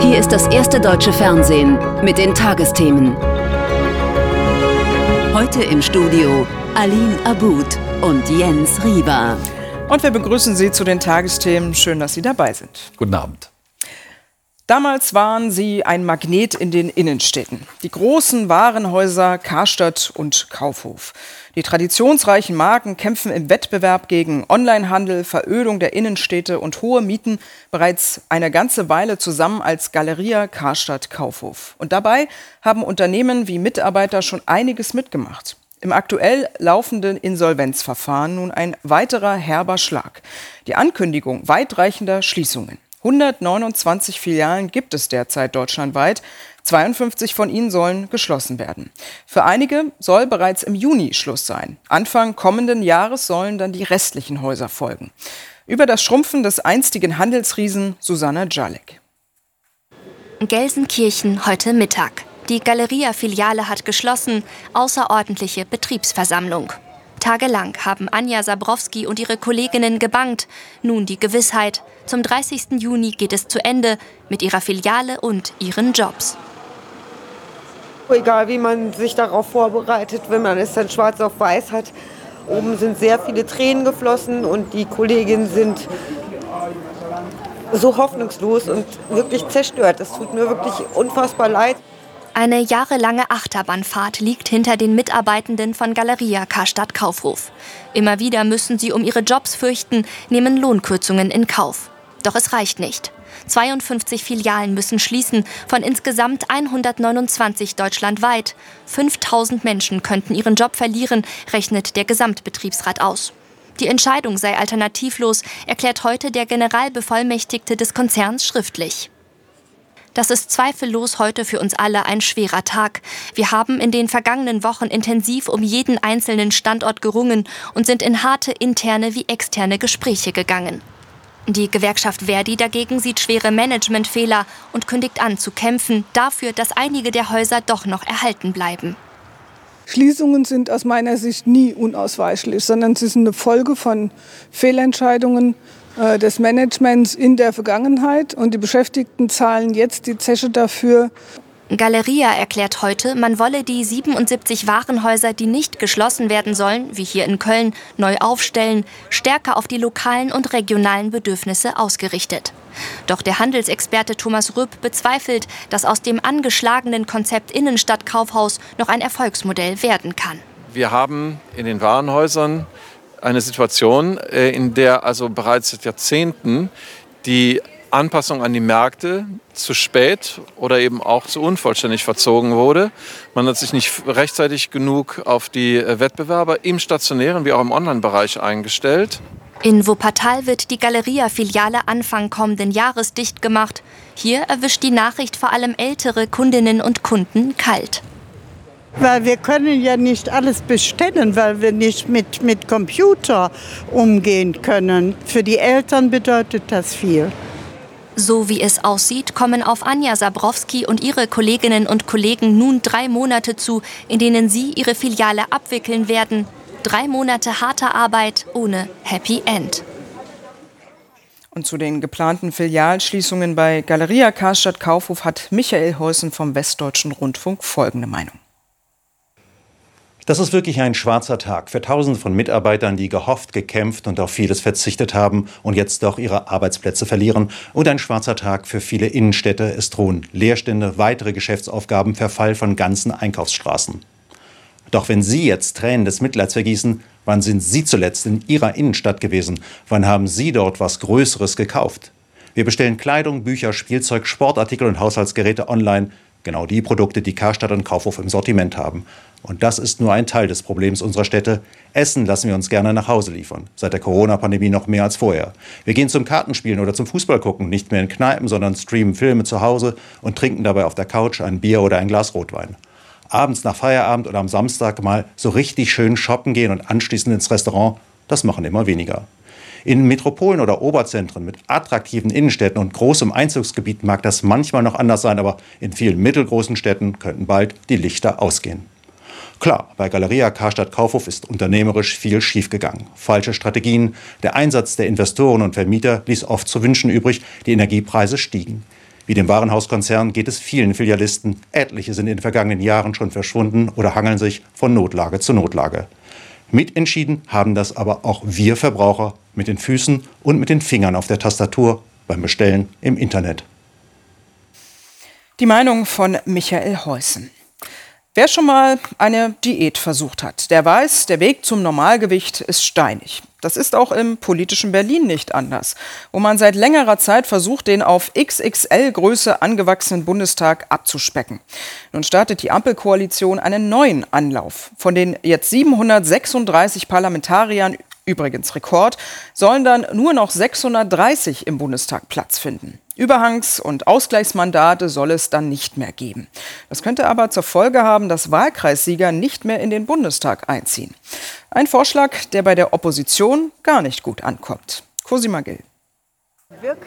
Hier ist das erste deutsche Fernsehen mit den Tagesthemen. Heute im Studio Aline Abud und Jens Rieber. Und wir begrüßen Sie zu den Tagesthemen. Schön, dass Sie dabei sind. Guten Abend. Damals waren sie ein Magnet in den Innenstädten. Die großen Warenhäuser Karstadt und Kaufhof. Die traditionsreichen Marken kämpfen im Wettbewerb gegen Onlinehandel, Verödung der Innenstädte und hohe Mieten bereits eine ganze Weile zusammen als Galeria Karstadt Kaufhof. Und dabei haben Unternehmen wie Mitarbeiter schon einiges mitgemacht. Im aktuell laufenden Insolvenzverfahren nun ein weiterer herber Schlag. Die Ankündigung weitreichender Schließungen. 129 Filialen gibt es derzeit deutschlandweit. 52 von ihnen sollen geschlossen werden. Für einige soll bereits im Juni Schluss sein. Anfang kommenden Jahres sollen dann die restlichen Häuser folgen. Über das Schrumpfen des einstigen Handelsriesen Susanne Jalek. Gelsenkirchen heute Mittag. Die Galeria-Filiale hat geschlossen. Außerordentliche Betriebsversammlung. Tagelang haben Anja Sabrowski und ihre Kolleginnen gebangt. Nun die Gewissheit, zum 30. Juni geht es zu Ende mit ihrer Filiale und ihren Jobs. Egal wie man sich darauf vorbereitet, wenn man es dann schwarz auf weiß hat. Oben sind sehr viele Tränen geflossen und die Kolleginnen sind so hoffnungslos und wirklich zerstört. Es tut mir wirklich unfassbar leid. Eine jahrelange Achterbahnfahrt liegt hinter den Mitarbeitenden von Galeria Karstadt Kaufhof. Immer wieder müssen sie um ihre Jobs fürchten, nehmen Lohnkürzungen in Kauf. Doch es reicht nicht. 52 Filialen müssen schließen, von insgesamt 129 deutschlandweit. 5000 Menschen könnten ihren Job verlieren, rechnet der Gesamtbetriebsrat aus. Die Entscheidung sei alternativlos, erklärt heute der Generalbevollmächtigte des Konzerns schriftlich. Das ist zweifellos heute für uns alle ein schwerer Tag. Wir haben in den vergangenen Wochen intensiv um jeden einzelnen Standort gerungen und sind in harte interne wie externe Gespräche gegangen. Die Gewerkschaft Verdi dagegen sieht schwere Managementfehler und kündigt an zu kämpfen dafür, dass einige der Häuser doch noch erhalten bleiben. Schließungen sind aus meiner Sicht nie unausweichlich, sondern sie sind eine Folge von Fehlentscheidungen äh, des Managements in der Vergangenheit und die Beschäftigten zahlen jetzt die Zeche dafür. Galeria erklärt heute, man wolle die 77 Warenhäuser, die nicht geschlossen werden sollen, wie hier in Köln, neu aufstellen, stärker auf die lokalen und regionalen Bedürfnisse ausgerichtet. Doch der Handelsexperte Thomas Rüpp bezweifelt, dass aus dem angeschlagenen Konzept Innenstadtkaufhaus noch ein Erfolgsmodell werden kann. Wir haben in den Warenhäusern eine Situation, äh, in der also bereits seit Jahrzehnten die Anpassung an die Märkte zu spät oder eben auch zu unvollständig verzogen wurde. Man hat sich nicht rechtzeitig genug auf die äh, Wettbewerber im stationären wie auch im Online-Bereich eingestellt. In Wuppertal wird die Galeria-Filiale Anfang kommenden Jahres dicht gemacht. Hier erwischt die Nachricht vor allem ältere Kundinnen und Kunden kalt. Weil wir können ja nicht alles bestellen, weil wir nicht mit, mit Computer umgehen können. Für die Eltern bedeutet das viel. So wie es aussieht, kommen auf Anja Sabrowski und ihre Kolleginnen und Kollegen nun drei Monate zu, in denen sie ihre Filiale abwickeln werden. Drei Monate harter Arbeit ohne Happy End. Und zu den geplanten Filialschließungen bei Galeria Karstadt Kaufhof hat Michael Heusen vom Westdeutschen Rundfunk folgende Meinung. Das ist wirklich ein schwarzer Tag für Tausende von Mitarbeitern, die gehofft, gekämpft und auf vieles verzichtet haben und jetzt doch ihre Arbeitsplätze verlieren. Und ein schwarzer Tag für viele Innenstädte. Es drohen Leerstände, weitere Geschäftsaufgaben, Verfall von ganzen Einkaufsstraßen. Doch wenn Sie jetzt Tränen des Mitleids vergießen, wann sind Sie zuletzt in Ihrer Innenstadt gewesen? Wann haben Sie dort was Größeres gekauft? Wir bestellen Kleidung, Bücher, Spielzeug, Sportartikel und Haushaltsgeräte online. Genau die Produkte, die Karstadt und Kaufhof im Sortiment haben. Und das ist nur ein Teil des Problems unserer Städte. Essen lassen wir uns gerne nach Hause liefern. Seit der Corona-Pandemie noch mehr als vorher. Wir gehen zum Kartenspielen oder zum Fußball gucken, nicht mehr in Kneipen, sondern streamen Filme zu Hause und trinken dabei auf der Couch ein Bier oder ein Glas Rotwein. Abends nach Feierabend oder am Samstag mal so richtig schön shoppen gehen und anschließend ins Restaurant, das machen immer weniger. In Metropolen oder Oberzentren mit attraktiven Innenstädten und großem Einzugsgebiet mag das manchmal noch anders sein, aber in vielen mittelgroßen Städten könnten bald die Lichter ausgehen. Klar, bei Galeria Karstadt Kaufhof ist unternehmerisch viel schiefgegangen. Falsche Strategien, der Einsatz der Investoren und Vermieter ließ oft zu wünschen übrig, die Energiepreise stiegen. Wie dem Warenhauskonzern geht es vielen Filialisten. Etliche sind in den vergangenen Jahren schon verschwunden oder hangeln sich von Notlage zu Notlage. Mitentschieden haben das aber auch wir Verbraucher mit den Füßen und mit den Fingern auf der Tastatur beim Bestellen im Internet. Die Meinung von Michael Heusen. Wer schon mal eine Diät versucht hat, der weiß, der Weg zum Normalgewicht ist steinig. Das ist auch im politischen Berlin nicht anders, wo man seit längerer Zeit versucht, den auf XXL-Größe angewachsenen Bundestag abzuspecken. Nun startet die Ampelkoalition einen neuen Anlauf. Von den jetzt 736 Parlamentariern übrigens Rekord, sollen dann nur noch 630 im Bundestag Platz finden. Überhangs- und Ausgleichsmandate soll es dann nicht mehr geben. Das könnte aber zur Folge haben, dass Wahlkreissieger nicht mehr in den Bundestag einziehen. Ein Vorschlag, der bei der Opposition gar nicht gut ankommt. Cosima Gill.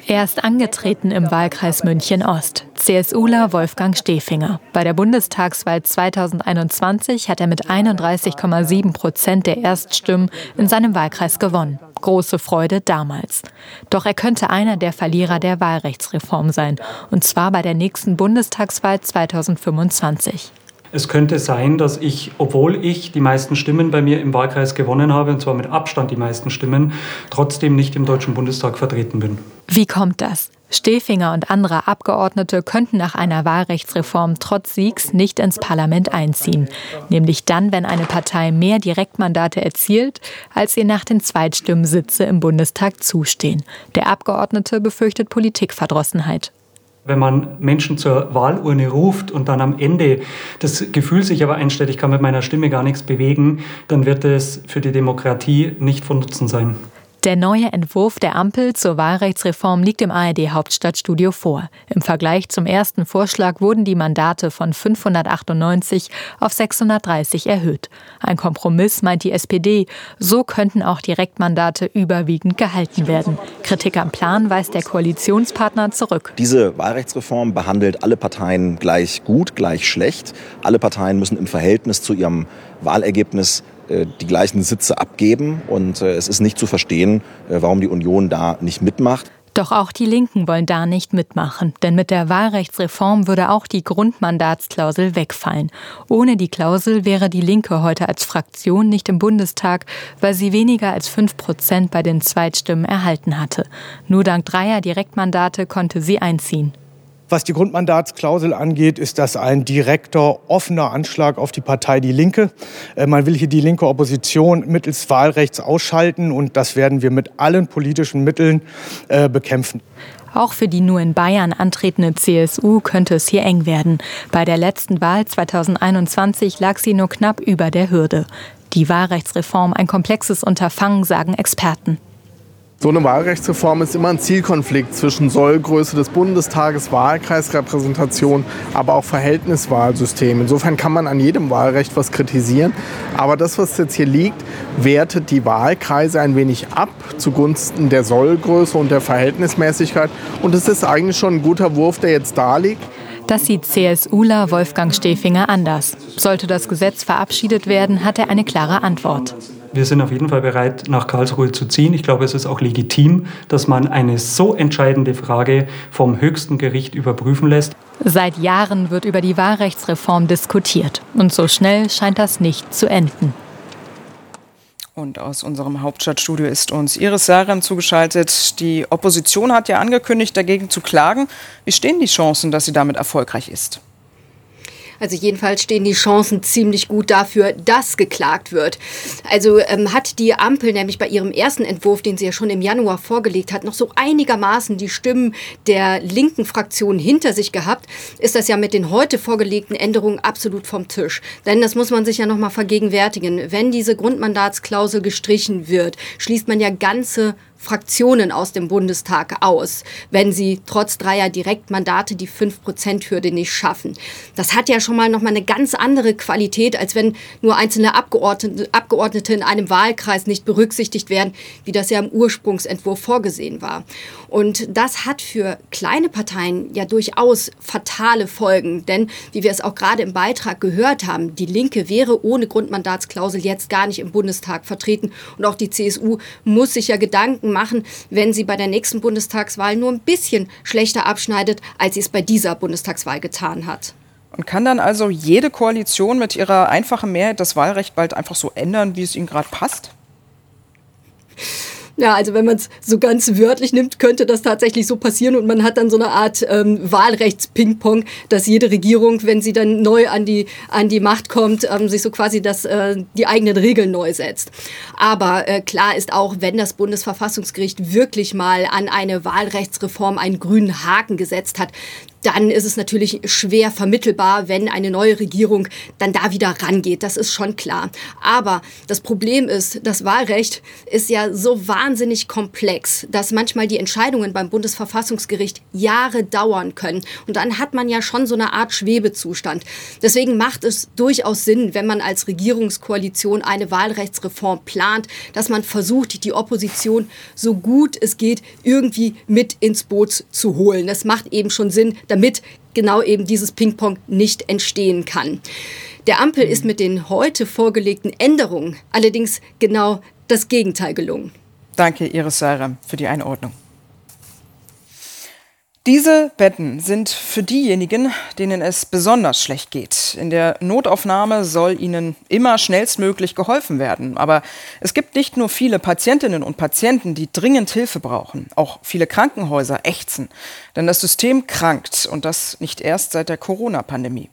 Er ist angetreten im Wahlkreis München Ost. CSUler Wolfgang Stefinger. Bei der Bundestagswahl 2021 hat er mit 31,7 Prozent der Erststimmen in seinem Wahlkreis gewonnen. Große Freude damals. Doch er könnte einer der Verlierer der Wahlrechtsreform sein. Und zwar bei der nächsten Bundestagswahl 2025. Es könnte sein, dass ich, obwohl ich die meisten Stimmen bei mir im Wahlkreis gewonnen habe, und zwar mit Abstand die meisten Stimmen, trotzdem nicht im Deutschen Bundestag vertreten bin. Wie kommt das? Stefinger und andere Abgeordnete könnten nach einer Wahlrechtsreform trotz Siegs nicht ins Parlament einziehen, nämlich dann, wenn eine Partei mehr Direktmandate erzielt, als ihr nach den Zweitstimmen Sitze im Bundestag zustehen. Der Abgeordnete befürchtet Politikverdrossenheit wenn man Menschen zur Wahlurne ruft und dann am Ende das Gefühl sich aber einstellt, ich kann mit meiner Stimme gar nichts bewegen, dann wird es für die Demokratie nicht von Nutzen sein. Der neue Entwurf der Ampel zur Wahlrechtsreform liegt im ARD Hauptstadtstudio vor. Im Vergleich zum ersten Vorschlag wurden die Mandate von 598 auf 630 erhöht. Ein Kompromiss meint die SPD. So könnten auch Direktmandate überwiegend gehalten werden. Kritik am Plan weist der Koalitionspartner zurück. Diese Wahlrechtsreform behandelt alle Parteien gleich gut, gleich schlecht. Alle Parteien müssen im Verhältnis zu ihrem Wahlergebnis die gleichen Sitze abgeben. Und äh, es ist nicht zu verstehen, äh, warum die Union da nicht mitmacht. Doch auch die Linken wollen da nicht mitmachen, denn mit der Wahlrechtsreform würde auch die Grundmandatsklausel wegfallen. Ohne die Klausel wäre die Linke heute als Fraktion nicht im Bundestag, weil sie weniger als fünf Prozent bei den Zweitstimmen erhalten hatte. Nur dank dreier Direktmandate konnte sie einziehen. Was die Grundmandatsklausel angeht, ist das ein direkter, offener Anschlag auf die Partei Die Linke. Äh, man will hier die linke Opposition mittels Wahlrechts ausschalten und das werden wir mit allen politischen Mitteln äh, bekämpfen. Auch für die nur in Bayern antretende CSU könnte es hier eng werden. Bei der letzten Wahl 2021 lag sie nur knapp über der Hürde. Die Wahlrechtsreform ein komplexes Unterfangen, sagen Experten. So eine Wahlrechtsreform ist immer ein Zielkonflikt zwischen Sollgröße des Bundestages, Wahlkreisrepräsentation, aber auch Verhältniswahlsystem. Insofern kann man an jedem Wahlrecht was kritisieren. Aber das, was jetzt hier liegt, wertet die Wahlkreise ein wenig ab zugunsten der Sollgröße und der Verhältnismäßigkeit. Und es ist eigentlich schon ein guter Wurf, der jetzt da liegt. Das sieht CSUler Wolfgang Stefinger anders. Sollte das Gesetz verabschiedet werden, hat er eine klare Antwort. Wir sind auf jeden Fall bereit, nach Karlsruhe zu ziehen. Ich glaube, es ist auch legitim, dass man eine so entscheidende Frage vom höchsten Gericht überprüfen lässt. Seit Jahren wird über die Wahlrechtsreform diskutiert. Und so schnell scheint das nicht zu enden. Und aus unserem Hauptstadtstudio ist uns Iris Saran zugeschaltet. Die Opposition hat ja angekündigt, dagegen zu klagen. Wie stehen die Chancen, dass sie damit erfolgreich ist? Also jedenfalls stehen die Chancen ziemlich gut dafür, dass geklagt wird. Also ähm, hat die Ampel nämlich bei ihrem ersten Entwurf, den sie ja schon im Januar vorgelegt hat, noch so einigermaßen die Stimmen der linken Fraktion hinter sich gehabt, ist das ja mit den heute vorgelegten Änderungen absolut vom Tisch. Denn das muss man sich ja nochmal vergegenwärtigen. Wenn diese Grundmandatsklausel gestrichen wird, schließt man ja ganze Fraktionen aus dem Bundestag aus, wenn sie trotz dreier Direktmandate die 5-Prozent-Hürde nicht schaffen. Das hat ja schon mal noch mal eine ganz andere Qualität, als wenn nur einzelne Abgeordnete, Abgeordnete in einem Wahlkreis nicht berücksichtigt werden, wie das ja im Ursprungsentwurf vorgesehen war. Und das hat für kleine Parteien ja durchaus fatale Folgen, denn wie wir es auch gerade im Beitrag gehört haben, die Linke wäre ohne Grundmandatsklausel jetzt gar nicht im Bundestag vertreten und auch die CSU muss sich ja Gedanken machen, wenn sie bei der nächsten Bundestagswahl nur ein bisschen schlechter abschneidet, als sie es bei dieser Bundestagswahl getan hat. Und kann dann also jede Koalition mit ihrer einfachen Mehrheit das Wahlrecht bald einfach so ändern, wie es ihnen gerade passt? Ja, also wenn man es so ganz wörtlich nimmt, könnte das tatsächlich so passieren und man hat dann so eine Art ähm, Wahlrechts-Ping-Pong, dass jede Regierung, wenn sie dann neu an die, an die Macht kommt, ähm, sich so quasi das, äh, die eigenen Regeln neu setzt. Aber äh, klar ist auch, wenn das Bundesverfassungsgericht wirklich mal an eine Wahlrechtsreform einen grünen Haken gesetzt hat, dann ist es natürlich schwer vermittelbar, wenn eine neue Regierung dann da wieder rangeht. Das ist schon klar. Aber das Problem ist, das Wahlrecht ist ja so wahnsinnig komplex, dass manchmal die Entscheidungen beim Bundesverfassungsgericht Jahre dauern können. Und dann hat man ja schon so eine Art Schwebezustand. Deswegen macht es durchaus Sinn, wenn man als Regierungskoalition eine Wahlrechtsreform plant, dass man versucht, die Opposition so gut es geht irgendwie mit ins Boot zu holen. Das macht eben schon Sinn, damit genau eben dieses Ping-Pong nicht entstehen kann. Der Ampel ist mit den heute vorgelegten Änderungen allerdings genau das Gegenteil gelungen. Danke, Iris Seirer, für die Einordnung. Diese Betten sind für diejenigen, denen es besonders schlecht geht. In der Notaufnahme soll ihnen immer schnellstmöglich geholfen werden. Aber es gibt nicht nur viele Patientinnen und Patienten, die dringend Hilfe brauchen. Auch viele Krankenhäuser ächzen. Denn das System krankt und das nicht erst seit der Corona-Pandemie.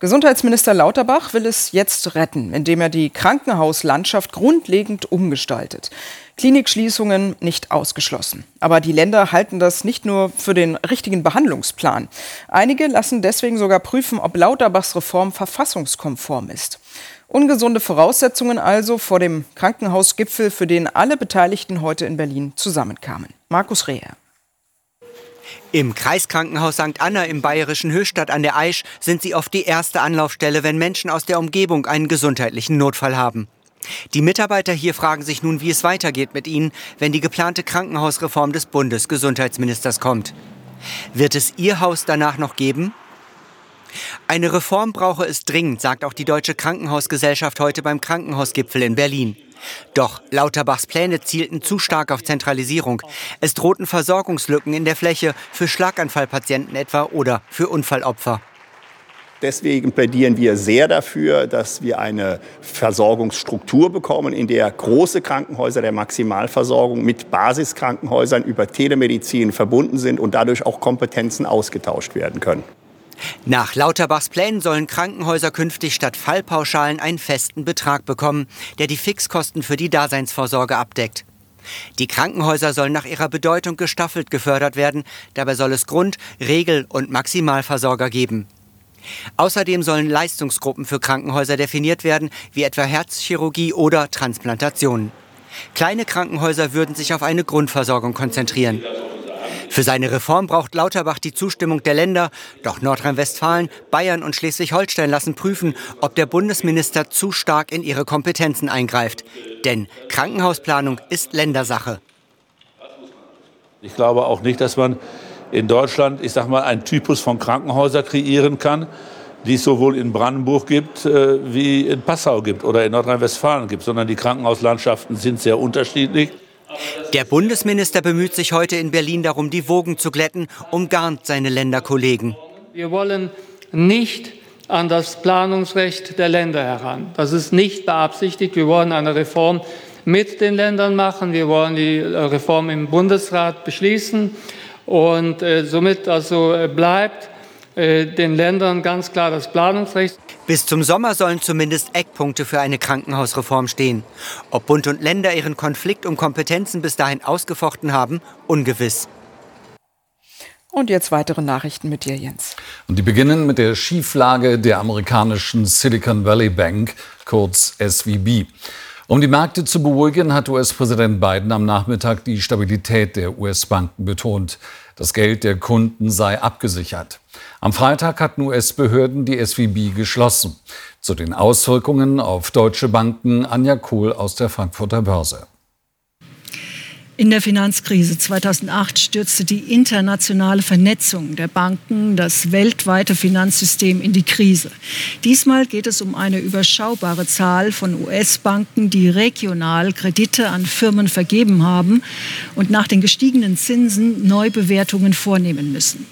Gesundheitsminister Lauterbach will es jetzt retten, indem er die Krankenhauslandschaft grundlegend umgestaltet. Klinikschließungen nicht ausgeschlossen. Aber die Länder halten das nicht nur für den richtigen Behandlungsplan. Einige lassen deswegen sogar prüfen, ob Lauterbachs Reform verfassungskonform ist. Ungesunde Voraussetzungen also vor dem Krankenhausgipfel, für den alle Beteiligten heute in Berlin zusammenkamen. Markus Reher. Im Kreiskrankenhaus St. Anna im bayerischen Höchstadt an der Aisch sind sie oft die erste Anlaufstelle, wenn Menschen aus der Umgebung einen gesundheitlichen Notfall haben. Die Mitarbeiter hier fragen sich nun, wie es weitergeht mit ihnen, wenn die geplante Krankenhausreform des Bundesgesundheitsministers kommt. Wird es ihr Haus danach noch geben? Eine Reform brauche es dringend, sagt auch die Deutsche Krankenhausgesellschaft heute beim Krankenhausgipfel in Berlin. Doch Lauterbachs Pläne zielten zu stark auf Zentralisierung. Es drohten Versorgungslücken in der Fläche für Schlaganfallpatienten etwa oder für Unfallopfer. Deswegen plädieren wir sehr dafür, dass wir eine Versorgungsstruktur bekommen, in der große Krankenhäuser der Maximalversorgung mit Basiskrankenhäusern über Telemedizin verbunden sind und dadurch auch Kompetenzen ausgetauscht werden können. Nach Lauterbachs Plänen sollen Krankenhäuser künftig statt Fallpauschalen einen festen Betrag bekommen, der die Fixkosten für die Daseinsvorsorge abdeckt. Die Krankenhäuser sollen nach ihrer Bedeutung gestaffelt gefördert werden. Dabei soll es Grund-, Regel- und Maximalversorger geben. Außerdem sollen Leistungsgruppen für Krankenhäuser definiert werden, wie etwa Herzchirurgie oder Transplantationen. Kleine Krankenhäuser würden sich auf eine Grundversorgung konzentrieren. Für seine Reform braucht Lauterbach die Zustimmung der Länder, doch Nordrhein-Westfalen, Bayern und Schleswig-Holstein lassen prüfen, ob der Bundesminister zu stark in ihre Kompetenzen eingreift. Denn Krankenhausplanung ist Ländersache. Ich glaube auch nicht, dass man in Deutschland, ich sage mal, einen Typus von Krankenhäusern kreieren kann, die es sowohl in Brandenburg gibt, äh, wie in Passau gibt oder in Nordrhein-Westfalen gibt, sondern die Krankenhauslandschaften sind sehr unterschiedlich. Der Bundesminister bemüht sich heute in Berlin darum, die Wogen zu glätten, umgarnt seine Länderkollegen. Wir wollen nicht an das Planungsrecht der Länder heran. Das ist nicht beabsichtigt. Wir wollen eine Reform mit den Ländern machen. Wir wollen die Reform im Bundesrat beschließen. Und äh, somit also äh, bleibt äh, den Ländern ganz klar das Planungsrecht. Bis zum Sommer sollen zumindest Eckpunkte für eine Krankenhausreform stehen. Ob Bund und Länder ihren Konflikt um Kompetenzen bis dahin ausgefochten haben, ungewiss. Und jetzt weitere Nachrichten mit dir, Jens. Und die beginnen mit der Schieflage der amerikanischen Silicon Valley Bank, kurz SVB. Um die Märkte zu beruhigen, hat US-Präsident Biden am Nachmittag die Stabilität der US-Banken betont. Das Geld der Kunden sei abgesichert. Am Freitag hatten US-Behörden die SVB geschlossen. Zu den Auswirkungen auf deutsche Banken Anja Kohl aus der Frankfurter Börse. In der Finanzkrise 2008 stürzte die internationale Vernetzung der Banken das weltweite Finanzsystem in die Krise. Diesmal geht es um eine überschaubare Zahl von US-Banken, die regional Kredite an Firmen vergeben haben und nach den gestiegenen Zinsen Neubewertungen vornehmen müssen.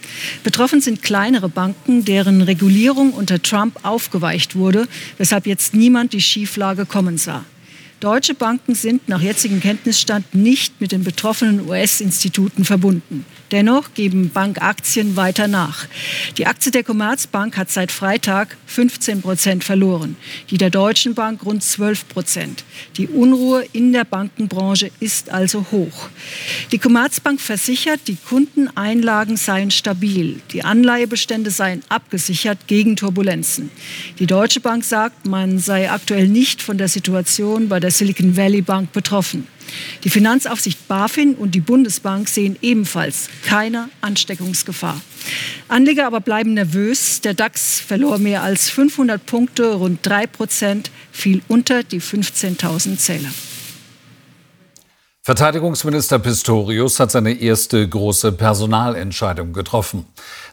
Betroffen sind kleinere Banken, deren Regulierung unter Trump aufgeweicht wurde, weshalb jetzt niemand die Schieflage kommen sah. Deutsche Banken sind nach jetzigem Kenntnisstand nicht mit den betroffenen US-Instituten verbunden. Dennoch geben Bankaktien weiter nach. Die Aktie der Commerzbank hat seit Freitag 15 Prozent verloren, die der Deutschen Bank rund 12 Prozent. Die Unruhe in der Bankenbranche ist also hoch. Die Commerzbank versichert, die Kundeneinlagen seien stabil, die Anleihebestände seien abgesichert gegen Turbulenzen. Die Deutsche Bank sagt, man sei aktuell nicht von der Situation bei der Silicon Valley Bank betroffen. Die Finanzaufsicht BaFin und die Bundesbank sehen ebenfalls keine Ansteckungsgefahr. Anleger aber bleiben nervös. Der DAX verlor mehr als 500 Punkte, rund 3 Prozent, fiel unter die 15.000 Zähler. Verteidigungsminister Pistorius hat seine erste große Personalentscheidung getroffen.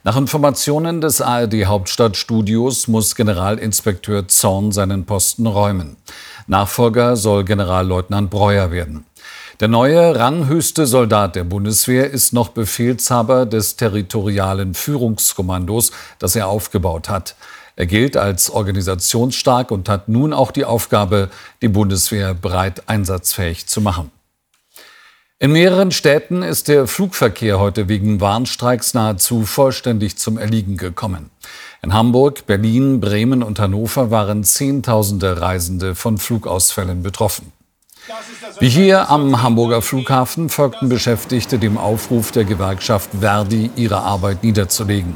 Nach Informationen des ARD Hauptstadtstudios muss Generalinspekteur Zorn seinen Posten räumen. Nachfolger soll Generalleutnant Breuer werden. Der neue ranghöchste Soldat der Bundeswehr ist noch Befehlshaber des territorialen Führungskommandos, das er aufgebaut hat. Er gilt als organisationsstark und hat nun auch die Aufgabe, die Bundeswehr breit einsatzfähig zu machen. In mehreren Städten ist der Flugverkehr heute wegen Warnstreiks nahezu vollständig zum Erliegen gekommen. In Hamburg, Berlin, Bremen und Hannover waren Zehntausende Reisende von Flugausfällen betroffen. Wie hier am Hamburger Flughafen folgten Beschäftigte dem Aufruf der Gewerkschaft Verdi, ihre Arbeit niederzulegen.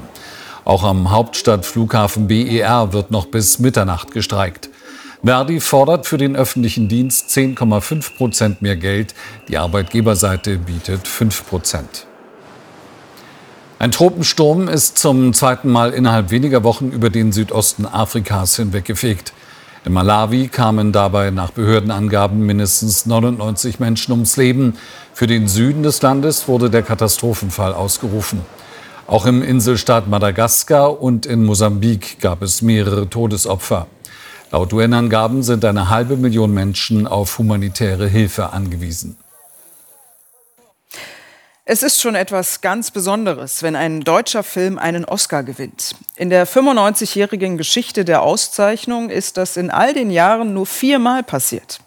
Auch am Hauptstadtflughafen BER wird noch bis Mitternacht gestreikt. Verdi fordert für den öffentlichen Dienst 10,5 Prozent mehr Geld. Die Arbeitgeberseite bietet 5 Prozent. Ein Tropensturm ist zum zweiten Mal innerhalb weniger Wochen über den Südosten Afrikas hinweggefegt. In Malawi kamen dabei nach Behördenangaben mindestens 99 Menschen ums Leben. Für den Süden des Landes wurde der Katastrophenfall ausgerufen. Auch im Inselstaat Madagaskar und in Mosambik gab es mehrere Todesopfer. Laut UN-Angaben sind eine halbe Million Menschen auf humanitäre Hilfe angewiesen. Es ist schon etwas ganz Besonderes, wenn ein deutscher Film einen Oscar gewinnt. In der 95-jährigen Geschichte der Auszeichnung ist das in all den Jahren nur viermal passiert.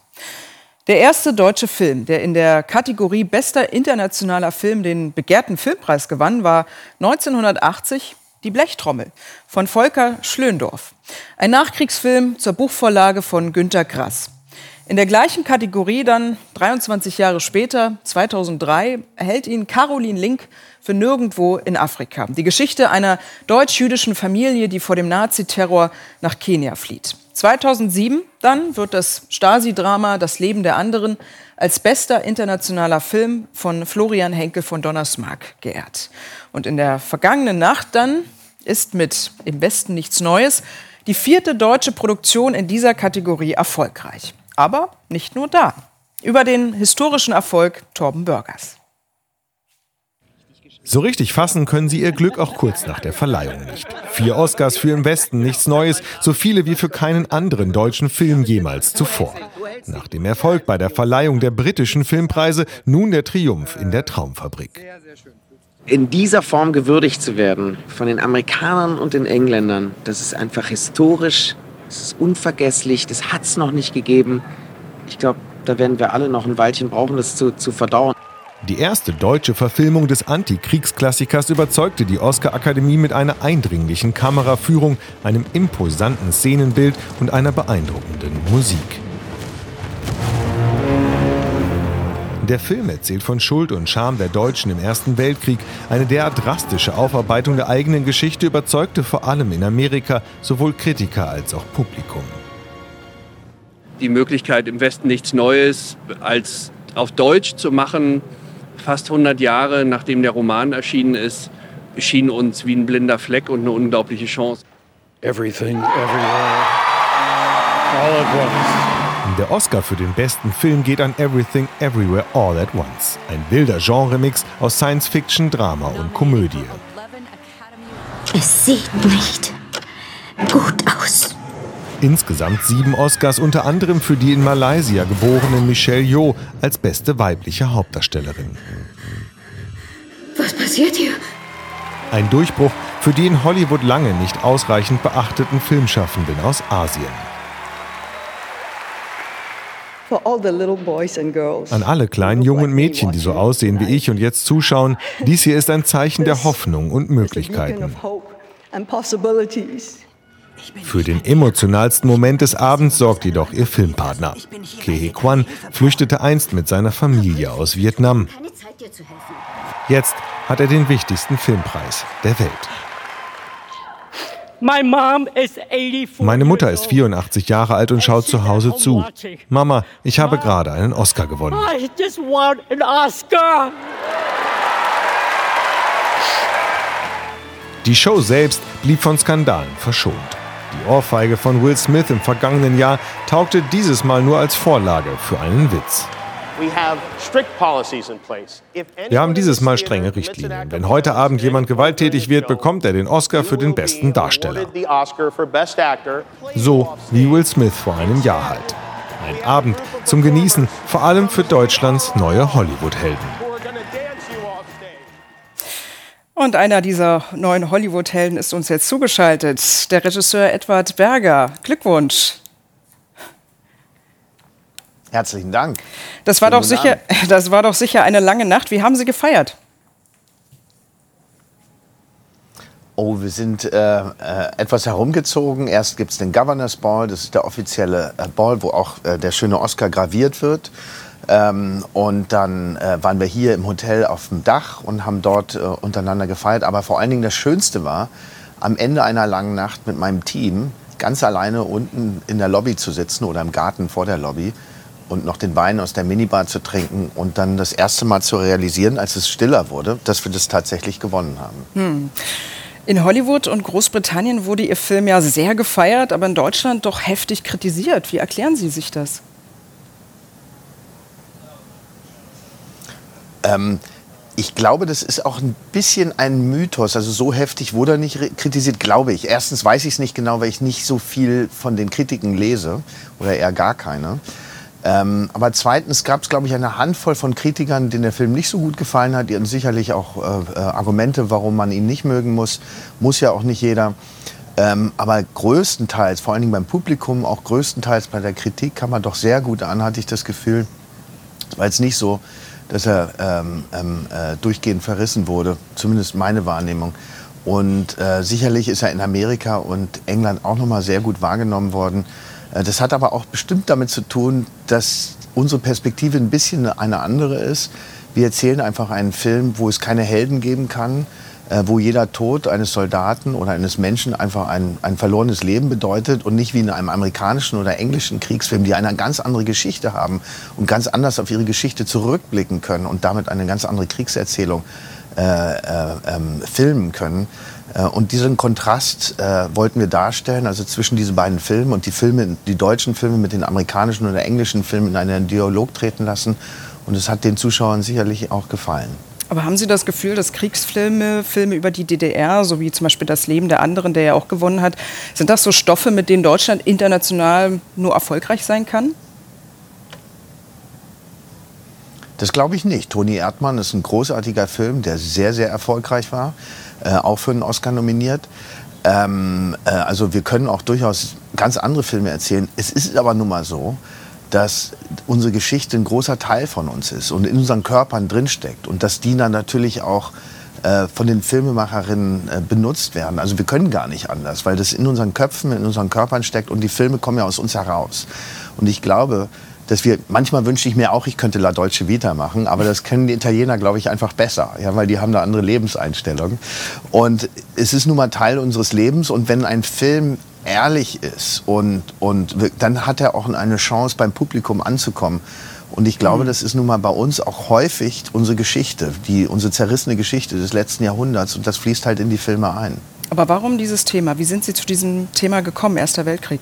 Der erste deutsche Film, der in der Kategorie Bester internationaler Film den begehrten Filmpreis gewann, war 1980 die Blechtrommel von Volker Schlöndorff. Ein Nachkriegsfilm zur Buchvorlage von Günter Grass. In der gleichen Kategorie dann 23 Jahre später, 2003, erhält ihn Caroline Link für Nirgendwo in Afrika. Die Geschichte einer deutsch-jüdischen Familie, die vor dem Naziterror nach Kenia flieht. 2007 dann wird das Stasi-Drama Das Leben der anderen als bester internationaler Film von Florian Henkel von Donnersmarck geehrt. Und in der vergangenen Nacht dann ist mit Im Westen nichts Neues die vierte deutsche Produktion in dieser Kategorie erfolgreich. Aber nicht nur da. Über den historischen Erfolg Torben Bürgers. So richtig fassen können sie ihr Glück auch kurz nach der Verleihung nicht. Vier Oscars für im Westen, nichts Neues, so viele wie für keinen anderen deutschen Film jemals zuvor. Nach dem Erfolg bei der Verleihung der britischen Filmpreise nun der Triumph in der Traumfabrik. In dieser Form gewürdigt zu werden von den Amerikanern und den Engländern, das ist einfach historisch, das ist unvergesslich, das hat es noch nicht gegeben. Ich glaube, da werden wir alle noch ein Weilchen brauchen, das zu, zu verdauen. Die erste deutsche Verfilmung des Antikriegsklassikers überzeugte die Oscar-Akademie mit einer eindringlichen Kameraführung, einem imposanten Szenenbild und einer beeindruckenden Musik. Der Film erzählt von Schuld und Scham der Deutschen im Ersten Weltkrieg. Eine derart drastische Aufarbeitung der eigenen Geschichte überzeugte vor allem in Amerika sowohl Kritiker als auch Publikum. die Möglichkeit im Westen nichts Neues als auf Deutsch zu machen, fast 100 Jahre nachdem der Roman erschienen ist, schien uns wie ein blinder Fleck und eine unglaubliche Chance. Everything, everywhere, all at once. Der Oscar für den besten Film geht an Everything Everywhere All at Once. Ein wilder Genremix aus Science Fiction, Drama und Komödie. Es sieht nicht gut aus. Insgesamt sieben Oscars, unter anderem für die in Malaysia geborene Michelle Yeoh als beste weibliche Hauptdarstellerin. Was passiert hier? Ein Durchbruch für die in Hollywood lange nicht ausreichend beachteten Filmschaffenden aus Asien. An alle kleinen Jungen und Mädchen, die so aussehen wie ich und jetzt zuschauen, dies hier ist ein Zeichen der Hoffnung und Möglichkeiten. Für den emotionalsten Moment des Abends sorgt jedoch ihr Filmpartner. Ke Kwan flüchtete einst mit seiner Familie aus Vietnam. Jetzt hat er den wichtigsten Filmpreis der Welt. Meine Mutter ist 84 Jahre alt und schaut zu Hause zu. Mama, ich habe gerade einen Oscar gewonnen. Die Show selbst blieb von Skandalen verschont. Die Ohrfeige von Will Smith im vergangenen Jahr taugte dieses Mal nur als Vorlage für einen Witz. Wir haben dieses Mal strenge Richtlinien. Wenn heute Abend jemand gewalttätig wird, bekommt er den Oscar für den besten Darsteller. So wie Will Smith vor einem Jahr halt. Ein Abend zum Genießen, vor allem für Deutschlands neue Hollywood-Helden. Und einer dieser neuen Hollywood-Helden ist uns jetzt zugeschaltet, der Regisseur Edward Berger. Glückwunsch. Herzlichen Dank. Das war, doch sicher, das war doch sicher eine lange Nacht. Wie haben Sie gefeiert? Oh, wir sind äh, äh, etwas herumgezogen. Erst gibt es den Governors Ball, das ist der offizielle äh, Ball, wo auch äh, der schöne Oscar graviert wird. Ähm, und dann äh, waren wir hier im Hotel auf dem Dach und haben dort äh, untereinander gefeiert. Aber vor allen Dingen das Schönste war, am Ende einer langen Nacht mit meinem Team ganz alleine unten in der Lobby zu sitzen oder im Garten vor der Lobby und noch den Wein aus der Minibar zu trinken und dann das erste Mal zu realisieren, als es stiller wurde, dass wir das tatsächlich gewonnen haben. Hm. In Hollywood und Großbritannien wurde Ihr Film ja sehr gefeiert, aber in Deutschland doch heftig kritisiert. Wie erklären Sie sich das? Ähm, ich glaube, das ist auch ein bisschen ein Mythos. Also so heftig wurde er nicht kritisiert, glaube ich. Erstens weiß ich es nicht genau, weil ich nicht so viel von den Kritiken lese oder eher gar keine. Ähm, aber zweitens gab es, glaube ich, eine Handvoll von Kritikern, denen der Film nicht so gut gefallen hat. Die hatten sicherlich auch äh, äh, Argumente, warum man ihn nicht mögen muss. Muss ja auch nicht jeder. Ähm, aber größtenteils, vor allen Dingen beim Publikum, auch größtenteils bei der Kritik, kam man doch sehr gut an, hatte ich das Gefühl. Es war jetzt nicht so, dass er ähm, ähm, äh, durchgehend verrissen wurde, zumindest meine Wahrnehmung. Und äh, sicherlich ist er in Amerika und England auch noch mal sehr gut wahrgenommen worden. Äh, das hat aber auch bestimmt damit zu tun, dass unsere Perspektive ein bisschen eine andere ist. Wir erzählen einfach einen Film, wo es keine Helden geben kann, äh, wo jeder Tod eines Soldaten oder eines Menschen einfach ein, ein verlorenes Leben bedeutet und nicht wie in einem amerikanischen oder englischen Kriegsfilm, die eine ganz andere Geschichte haben und ganz anders auf ihre Geschichte zurückblicken können und damit eine ganz andere Kriegserzählung äh, äh, ähm, filmen können. Äh, und diesen Kontrast äh, wollten wir darstellen, also zwischen diesen beiden Filmen und die Filme, die deutschen Filme mit den amerikanischen oder englischen Filmen in einen Dialog treten lassen. Und es hat den Zuschauern sicherlich auch gefallen. Aber haben Sie das Gefühl, dass Kriegsfilme, Filme über die DDR, so wie zum Beispiel Das Leben der anderen, der ja auch gewonnen hat, sind das so Stoffe, mit denen Deutschland international nur erfolgreich sein kann? Das glaube ich nicht. Toni Erdmann ist ein großartiger Film, der sehr, sehr erfolgreich war, äh, auch für einen Oscar nominiert. Ähm, äh, also wir können auch durchaus ganz andere Filme erzählen. Es ist aber nun mal so, dass unsere Geschichte ein großer Teil von uns ist und in unseren Körpern drinsteckt und dass die dann natürlich auch äh, von den Filmemacherinnen äh, benutzt werden. Also wir können gar nicht anders, weil das in unseren Köpfen, in unseren Körpern steckt und die Filme kommen ja aus uns heraus. Und ich glaube, dass wir, manchmal wünsche ich mir auch, ich könnte La Dolce Vita machen, aber das können die Italiener, glaube ich, einfach besser, ja, weil die haben da andere Lebenseinstellungen. Und es ist nun mal Teil unseres Lebens und wenn ein Film ehrlich ist und, und dann hat er auch eine Chance beim Publikum anzukommen. Und ich glaube, das ist nun mal bei uns auch häufig unsere Geschichte, die, unsere zerrissene Geschichte des letzten Jahrhunderts. Und das fließt halt in die Filme ein. Aber warum dieses Thema? Wie sind Sie zu diesem Thema gekommen, Erster Weltkrieg?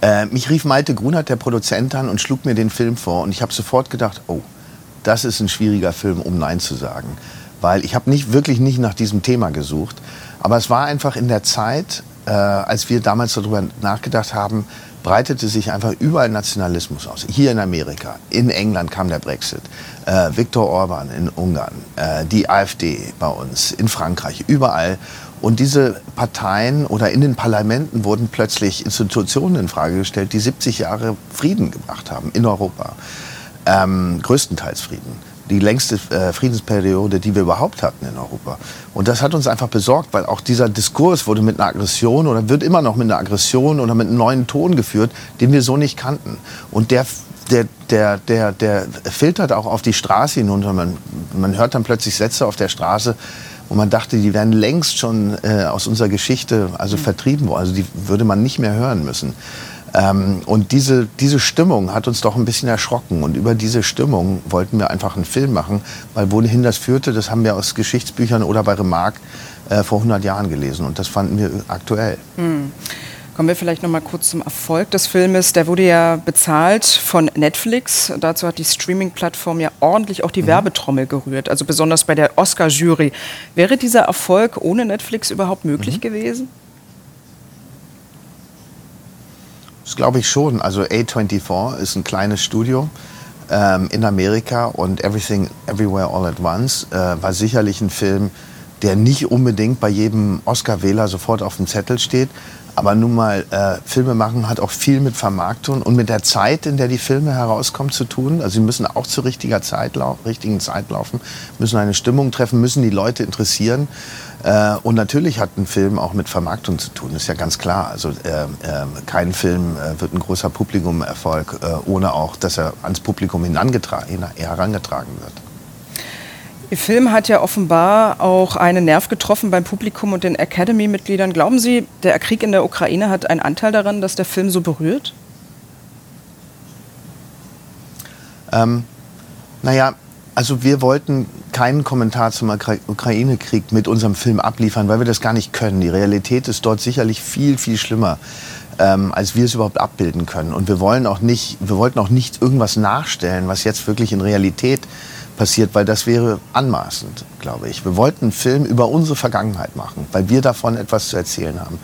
Äh, mich rief Malte Grunert, der Produzent, an und schlug mir den Film vor. Und ich habe sofort gedacht, oh, das ist ein schwieriger Film, um Nein zu sagen. Weil ich habe nicht, wirklich nicht nach diesem Thema gesucht. Aber es war einfach in der Zeit, äh, als wir damals darüber nachgedacht haben, breitete sich einfach überall Nationalismus aus. Hier in Amerika, in England kam der Brexit, äh, Viktor Orban in Ungarn, äh, die AfD bei uns, in Frankreich, überall. Und diese Parteien oder in den Parlamenten wurden plötzlich Institutionen in Frage gestellt, die 70 Jahre Frieden gebracht haben in Europa. Ähm, größtenteils Frieden. Die längste äh, Friedensperiode, die wir überhaupt hatten in Europa. Und das hat uns einfach besorgt, weil auch dieser Diskurs wurde mit einer Aggression oder wird immer noch mit einer Aggression oder mit einem neuen Ton geführt, den wir so nicht kannten. Und der der, der, der, der filtert auch auf die Straße hinunter. Man, man hört dann plötzlich Sätze auf der Straße, wo man dachte, die wären längst schon äh, aus unserer Geschichte also mhm. vertrieben worden. Also die würde man nicht mehr hören müssen. Ähm, und diese, diese Stimmung hat uns doch ein bisschen erschrocken. Und über diese Stimmung wollten wir einfach einen Film machen, weil wohin das führte, das haben wir aus Geschichtsbüchern oder bei Remarque äh, vor 100 Jahren gelesen. Und das fanden wir aktuell. Mhm. Kommen wir vielleicht noch mal kurz zum Erfolg des Filmes. Der wurde ja bezahlt von Netflix. Dazu hat die Streaming-Plattform ja ordentlich auch die mhm. Werbetrommel gerührt, also besonders bei der Oscar-Jury. Wäre dieser Erfolg ohne Netflix überhaupt möglich mhm. gewesen? Das glaube ich schon. Also A24 ist ein kleines Studio ähm, in Amerika und Everything Everywhere All at Once äh, war sicherlich ein Film, der nicht unbedingt bei jedem Oscar-Wähler sofort auf dem Zettel steht. Aber nun mal, äh, Filme machen hat auch viel mit Vermarktung und mit der Zeit, in der die Filme herauskommen, zu tun. Also sie müssen auch zur richtiger Zeit richtigen Zeit laufen, müssen eine Stimmung treffen, müssen die Leute interessieren. Äh, und natürlich hat ein Film auch mit Vermarktung zu tun, ist ja ganz klar. Also äh, äh, kein Film äh, wird ein großer Publikumerfolg, äh, ohne auch, dass er ans Publikum herangetragen wird. Ihr Film hat ja offenbar auch einen Nerv getroffen beim Publikum und den Academy-Mitgliedern. Glauben Sie, der Krieg in der Ukraine hat einen Anteil daran, dass der Film so berührt? Ähm, naja, also wir wollten keinen Kommentar zum Ukraine-Krieg mit unserem Film abliefern, weil wir das gar nicht können. Die Realität ist dort sicherlich viel, viel schlimmer, ähm, als wir es überhaupt abbilden können. Und wir wollen auch nicht, wir wollten auch nicht irgendwas nachstellen, was jetzt wirklich in Realität passiert, weil das wäre anmaßend, glaube ich. Wir wollten einen Film über unsere Vergangenheit machen, weil wir davon etwas zu erzählen haben.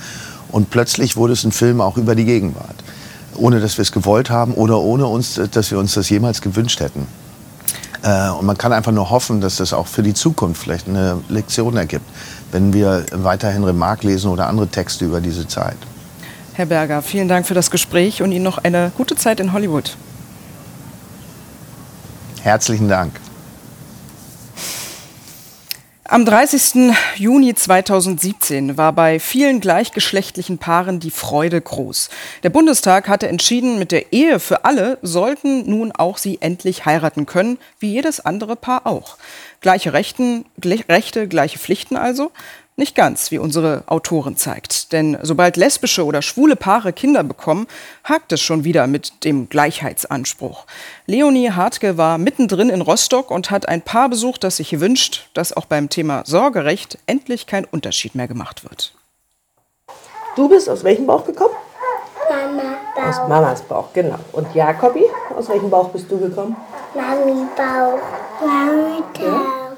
Und plötzlich wurde es ein Film auch über die Gegenwart, ohne dass wir es gewollt haben oder ohne uns, dass wir uns das jemals gewünscht hätten. Äh, und man kann einfach nur hoffen, dass das auch für die Zukunft vielleicht eine Lektion ergibt, wenn wir weiterhin Remarque lesen oder andere Texte über diese Zeit. Herr Berger, vielen Dank für das Gespräch und Ihnen noch eine gute Zeit in Hollywood. Herzlichen Dank. Am 30. Juni 2017 war bei vielen gleichgeschlechtlichen Paaren die Freude groß. Der Bundestag hatte entschieden, mit der Ehe für alle sollten nun auch sie endlich heiraten können, wie jedes andere Paar auch. Gleiche Rechten, Rechte, gleiche Pflichten also. Nicht ganz, wie unsere Autorin zeigt. Denn sobald lesbische oder schwule Paare Kinder bekommen, hakt es schon wieder mit dem Gleichheitsanspruch. Leonie Hartke war mittendrin in Rostock und hat ein Paar besucht, das sich wünscht, dass auch beim Thema Sorgerecht endlich kein Unterschied mehr gemacht wird. Du bist aus welchem Bauch gekommen? Mama Bauch. Aus Mamas Bauch, genau. Und Jakobi, aus welchem Bauch bist du gekommen? Mami Bauch. Mami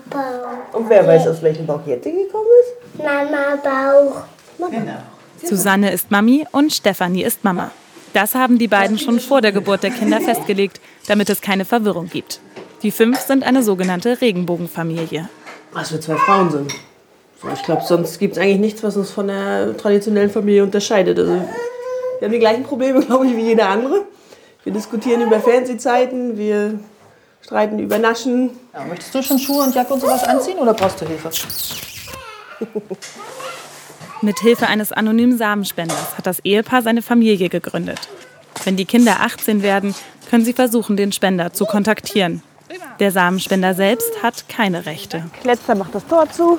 Bauch. Und wer weiß, aus welchem Bauch Jette gekommen ist? Mama Bauch. Genau. Susanne ist Mami und Stefanie ist Mama. Das haben die beiden schon vor der Geburt der Kinder festgelegt, damit es keine Verwirrung gibt. Die fünf sind eine sogenannte Regenbogenfamilie. Was wir zwei Frauen sind. Ich glaube, sonst gibt es eigentlich nichts, was uns von der traditionellen Familie unterscheidet. Also, wir haben die gleichen Probleme, glaube ich, wie jeder andere. Wir diskutieren über Fernsehzeiten, wir streiten über Naschen. Ja, möchtest du schon Schuhe und Jacke und sowas anziehen oder brauchst du Hilfe? Mit Hilfe eines anonymen Samenspenders hat das Ehepaar seine Familie gegründet. Wenn die Kinder 18 werden, können sie versuchen, den Spender zu kontaktieren. Der Samenspender selbst hat keine Rechte. Letzter macht das Tor zu.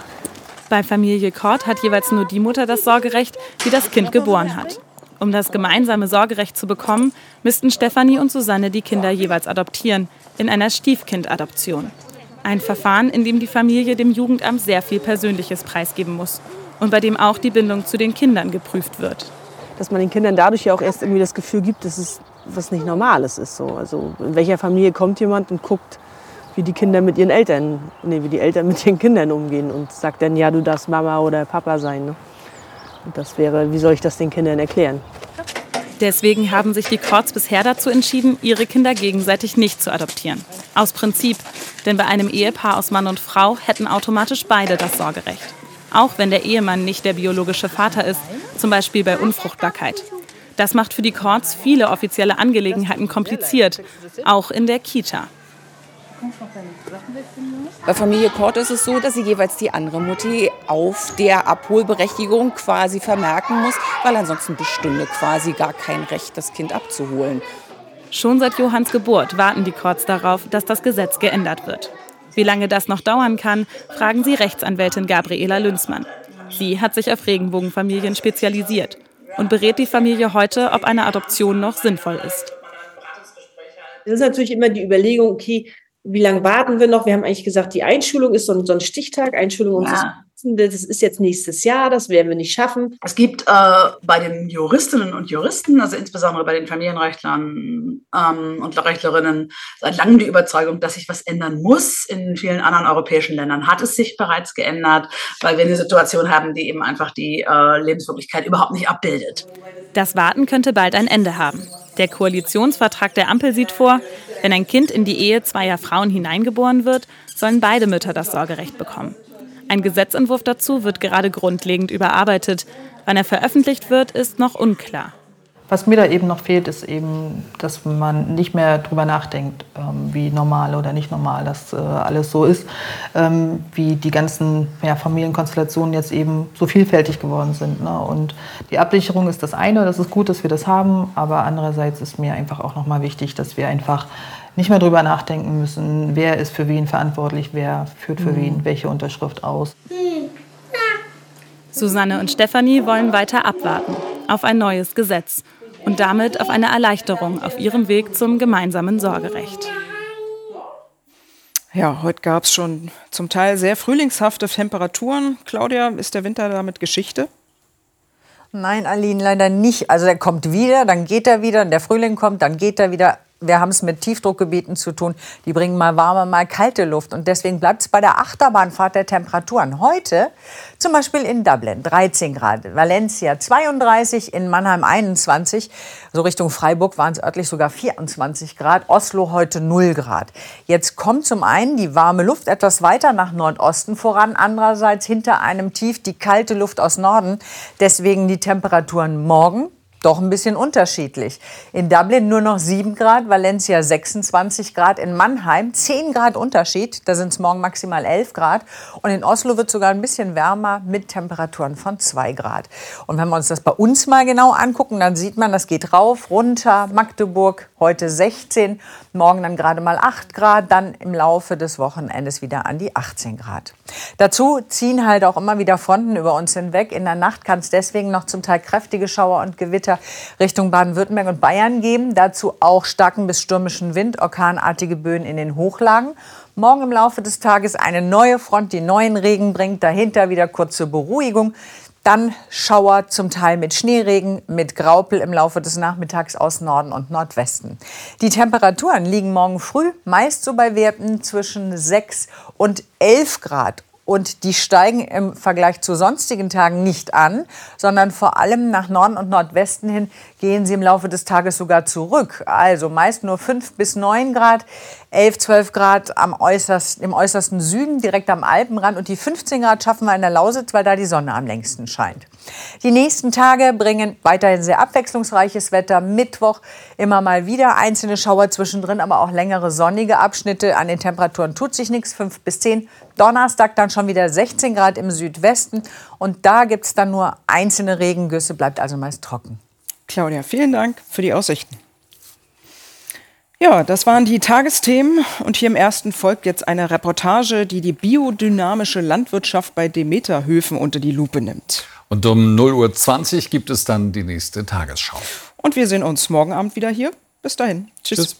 Bei Familie Kort hat jeweils nur die Mutter das Sorgerecht, die das Kind geboren hat. Um das gemeinsame Sorgerecht zu bekommen, müssten Stefanie und Susanne die Kinder jeweils adoptieren, in einer Stiefkindadoption. Ein Verfahren, in dem die Familie dem Jugendamt sehr viel Persönliches preisgeben muss und bei dem auch die Bindung zu den Kindern geprüft wird. Dass man den Kindern dadurch ja auch erst irgendwie das Gefühl gibt, dass es was nicht Normales ist. So. Also in welcher Familie kommt jemand und guckt, wie die Kinder mit ihren Eltern, nee, wie die Eltern mit ihren Kindern umgehen und sagt dann, ja, du darfst Mama oder Papa sein. Ne? Das wäre, wie soll ich das den Kindern erklären? Deswegen haben sich die Korts bisher dazu entschieden, ihre Kinder gegenseitig nicht zu adoptieren. Aus Prinzip. Denn bei einem Ehepaar aus Mann und Frau hätten automatisch beide das Sorgerecht. Auch wenn der Ehemann nicht der biologische Vater ist, zum Beispiel bei Unfruchtbarkeit. Das macht für die Korts viele offizielle Angelegenheiten kompliziert, auch in der Kita. Bei Familie Kort ist es so, dass sie jeweils die andere Mutti auf der Abholberechtigung quasi vermerken muss, weil ansonsten bestünde quasi gar kein Recht, das Kind abzuholen. Schon seit Johanns Geburt warten die Korts darauf, dass das Gesetz geändert wird. Wie lange das noch dauern kann, fragen Sie Rechtsanwältin Gabriela Lünzmann. Sie hat sich auf Regenbogenfamilien spezialisiert und berät die Familie heute, ob eine Adoption noch sinnvoll ist. Das ist natürlich immer die Überlegung, okay, wie lange warten wir noch? Wir haben eigentlich gesagt, die Einschulung ist so ein, so ein Stichtag, Einschulung und ja. das ist jetzt nächstes Jahr, das werden wir nicht schaffen. Es gibt äh, bei den Juristinnen und Juristen, also insbesondere bei den Familienrechtlern ähm, und Rechtlerinnen, seit langem die Überzeugung, dass sich was ändern muss. In vielen anderen europäischen Ländern hat es sich bereits geändert, weil wir eine Situation haben, die eben einfach die äh, Lebenswirklichkeit überhaupt nicht abbildet. Das Warten könnte bald ein Ende haben. Der Koalitionsvertrag der Ampel sieht vor, wenn ein Kind in die Ehe zweier Frauen hineingeboren wird, sollen beide Mütter das Sorgerecht bekommen. Ein Gesetzentwurf dazu wird gerade grundlegend überarbeitet. Wann er veröffentlicht wird, ist noch unklar. Was mir da eben noch fehlt, ist eben, dass man nicht mehr drüber nachdenkt, ähm, wie normal oder nicht normal das äh, alles so ist, ähm, wie die ganzen ja, Familienkonstellationen jetzt eben so vielfältig geworden sind. Ne? Und die Absicherung ist das eine, das ist gut, dass wir das haben, aber andererseits ist mir einfach auch nochmal wichtig, dass wir einfach nicht mehr drüber nachdenken müssen, wer ist für wen verantwortlich, wer führt für mhm. wen welche Unterschrift aus. Susanne und Stefanie wollen weiter abwarten auf ein neues Gesetz und damit auf eine Erleichterung auf ihrem Weg zum gemeinsamen Sorgerecht. Ja, heute gab es schon zum Teil sehr frühlingshafte Temperaturen. Claudia, ist der Winter damit Geschichte? Nein, Aline, leider nicht. Also der kommt wieder, dann geht er wieder, der Frühling kommt, dann geht er wieder wir haben es mit Tiefdruckgebieten zu tun. Die bringen mal warme, mal kalte Luft. Und deswegen bleibt es bei der Achterbahnfahrt der Temperaturen. Heute zum Beispiel in Dublin 13 Grad, Valencia 32, in Mannheim 21. So Richtung Freiburg waren es örtlich sogar 24 Grad. Oslo heute 0 Grad. Jetzt kommt zum einen die warme Luft etwas weiter nach Nordosten voran. Andererseits hinter einem Tief die kalte Luft aus Norden. Deswegen die Temperaturen morgen doch ein bisschen unterschiedlich. In Dublin nur noch 7 Grad, Valencia 26 Grad, in Mannheim 10 Grad Unterschied, da sind es morgen maximal 11 Grad. Und in Oslo wird sogar ein bisschen wärmer mit Temperaturen von 2 Grad. Und wenn wir uns das bei uns mal genau angucken, dann sieht man, das geht rauf, runter. Magdeburg heute 16, morgen dann gerade mal 8 Grad, dann im Laufe des Wochenendes wieder an die 18 Grad. Dazu ziehen halt auch immer wieder Fronten über uns hinweg. In der Nacht kann es deswegen noch zum Teil kräftige Schauer und Gewitter Richtung Baden-Württemberg und Bayern geben. Dazu auch starken bis stürmischen Wind, orkanartige Böen in den Hochlagen. Morgen im Laufe des Tages eine neue Front, die neuen Regen bringt. Dahinter wieder kurze Beruhigung. Dann Schauer zum Teil mit Schneeregen, mit Graupel im Laufe des Nachmittags aus Norden und Nordwesten. Die Temperaturen liegen morgen früh meist so bei Werten zwischen 6 und 11 Grad und die steigen im Vergleich zu sonstigen Tagen nicht an, sondern vor allem nach Norden und Nordwesten hin gehen sie im Laufe des Tages sogar zurück. Also meist nur 5 bis 9 Grad, 11, 12 Grad am äußersten, im äußersten Süden, direkt am Alpenrand. Und die 15 Grad schaffen wir in der Lausitz, weil da die Sonne am längsten scheint. Die nächsten Tage bringen weiterhin sehr abwechslungsreiches Wetter. Mittwoch immer mal wieder einzelne Schauer zwischendrin, aber auch längere sonnige Abschnitte. An den Temperaturen tut sich nichts, 5 bis 10. Donnerstag dann schon wieder 16 Grad im Südwesten. Und da gibt es dann nur einzelne Regengüsse, bleibt also meist trocken. Claudia, vielen Dank für die Aussichten. Ja, das waren die Tagesthemen und hier im ersten folgt jetzt eine Reportage, die die biodynamische Landwirtschaft bei Demeterhöfen unter die Lupe nimmt. Und um 0.20 Uhr gibt es dann die nächste Tagesschau. Und wir sehen uns morgen Abend wieder hier. Bis dahin. Tschüss. Tschüss.